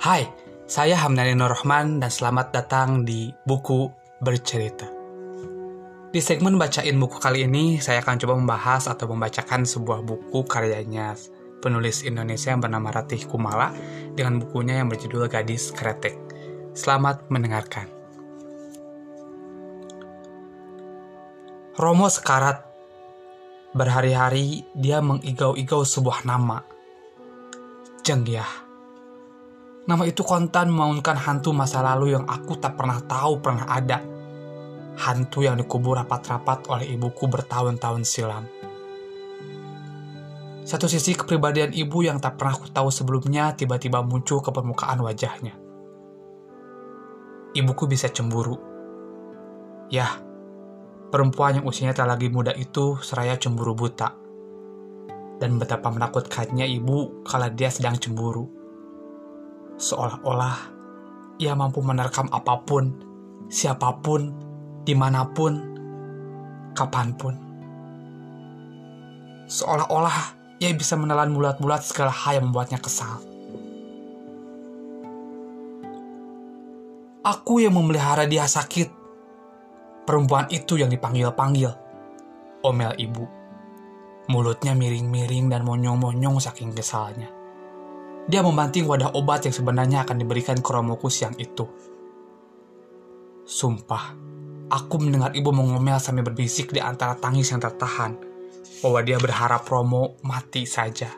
Hai, saya Hamdani Nur Rahman dan selamat datang di Buku Bercerita. Di segmen bacain buku kali ini, saya akan coba membahas atau membacakan sebuah buku karyanya penulis Indonesia yang bernama Ratih Kumala dengan bukunya yang berjudul Gadis Kretek. Selamat mendengarkan. Romo sekarat. Berhari-hari dia mengigau-igau sebuah nama. Jengyah. Nama itu kontan memaunkan hantu masa lalu yang aku tak pernah tahu pernah ada. Hantu yang dikubur rapat-rapat oleh ibuku bertahun-tahun silam. Satu sisi kepribadian ibu yang tak pernah ku tahu sebelumnya tiba-tiba muncul ke permukaan wajahnya. Ibuku bisa cemburu. Yah, Perempuan yang usianya tak lagi muda itu seraya cemburu buta. Dan betapa menakutkannya ibu kala dia sedang cemburu. Seolah-olah ia mampu menerkam apa pun, siapa pun, di mana pun, kapan pun. Seolah-olah ia bisa menelan bulat-bulat segala hal yang membuatnya kesal. Aku yang memelihara dia sakit Perempuan itu yang dipanggil-panggil. Omel ibu. Mulutnya miring-miring dan monyong-monyong saking kesalnya. Dia membanting wadah obat yang sebenarnya akan diberikan ke Romoku siang itu. Sumpah, aku mendengar ibu mengomel sambil berbisik di antara tangis yang tertahan bahwa dia berharap Romo mati saja.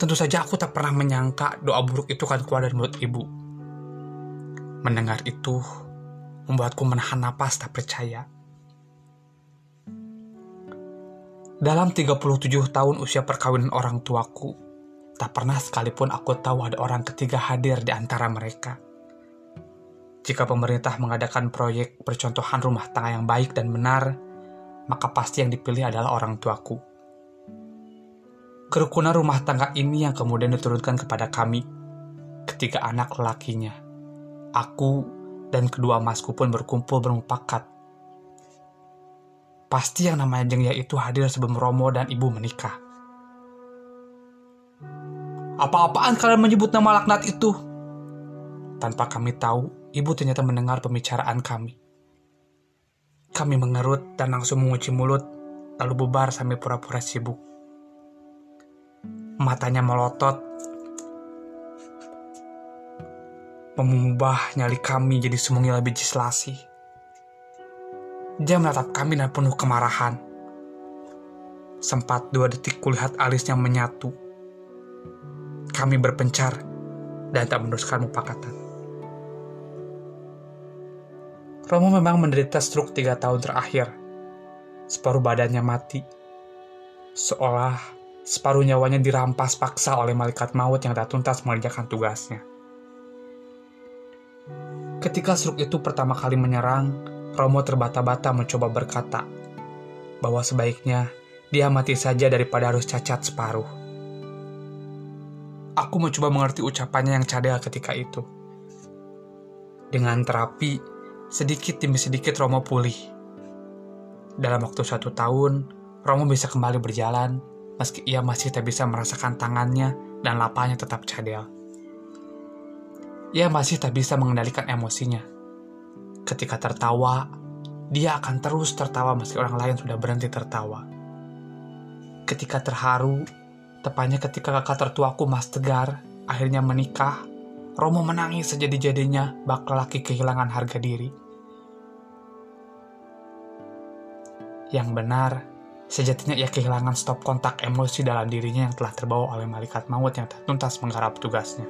Tentu saja aku tak pernah menyangka doa buruk itu akan keluar dari mulut ibu. Mendengar itu, membuatku menahan napas tak percaya. Dalam 37 tahun usia perkawinan orang tuaku, tak pernah sekalipun aku tahu ada orang ketiga hadir di antara mereka. Jika pemerintah mengadakan proyek percontohan rumah tangga yang baik dan benar, maka pasti yang dipilih adalah orang tuaku. Kerukunan rumah tangga ini yang kemudian diturunkan kepada kami, ketiga anak lelakinya. Aku dan kedua masku pun berkumpul bermupakat. Pasti yang namanya Jengya itu hadir sebelum Romo dan ibu menikah. Apa-apaan kalian menyebut nama laknat itu? Tanpa kami tahu, ibu ternyata mendengar pembicaraan kami. Kami mengerut dan langsung mengunci mulut, lalu bubar sambil pura-pura sibuk. Matanya melotot mengubah nyali kami jadi semungil biji selasi. Dia menatap kami dan penuh kemarahan. Sempat dua detik kulihat alisnya menyatu. Kami berpencar dan tak meneruskan mupakatan. Romo memang menderita stroke tiga tahun terakhir. Separuh badannya mati. Seolah separuh nyawanya dirampas paksa oleh malaikat maut yang tak tuntas mengerjakan tugasnya. Ketika seruk itu pertama kali menyerang, Romo terbata-bata mencoba berkata bahwa sebaiknya dia mati saja daripada harus cacat separuh. Aku mencoba mengerti ucapannya yang cadel ketika itu. Dengan terapi, sedikit demi sedikit Romo pulih. Dalam waktu satu tahun, Romo bisa kembali berjalan, meski ia masih tak bisa merasakan tangannya dan lapanya tetap cadel ia masih tak bisa mengendalikan emosinya. Ketika tertawa, dia akan terus tertawa meski orang lain sudah berhenti tertawa. Ketika terharu, tepatnya ketika kakak tertuaku Mas Tegar akhirnya menikah, Romo menangis sejadi-jadinya bak lelaki kehilangan harga diri. Yang benar, sejatinya ia kehilangan stop kontak emosi dalam dirinya yang telah terbawa oleh malaikat maut yang tak tuntas menggarap tugasnya.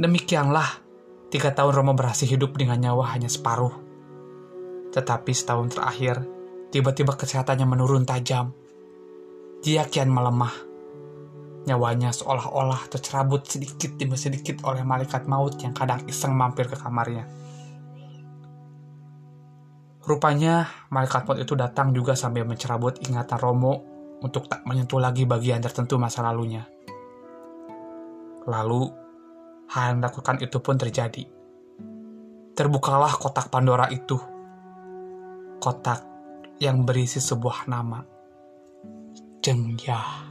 Demikianlah, tiga tahun Romo berhasil hidup dengan nyawa hanya separuh. Tetapi setahun terakhir, tiba-tiba kesehatannya menurun tajam. Dia kian melemah. Nyawanya seolah-olah tercerabut sedikit demi sedikit oleh malaikat maut yang kadang iseng mampir ke kamarnya. Rupanya, malaikat maut itu datang juga sambil mencerabut ingatan Romo untuk tak menyentuh lagi bagian tertentu masa lalunya. Lalu, hal yang dilakukan itu pun terjadi. Terbukalah kotak Pandora itu. Kotak yang berisi sebuah nama. Jengyah.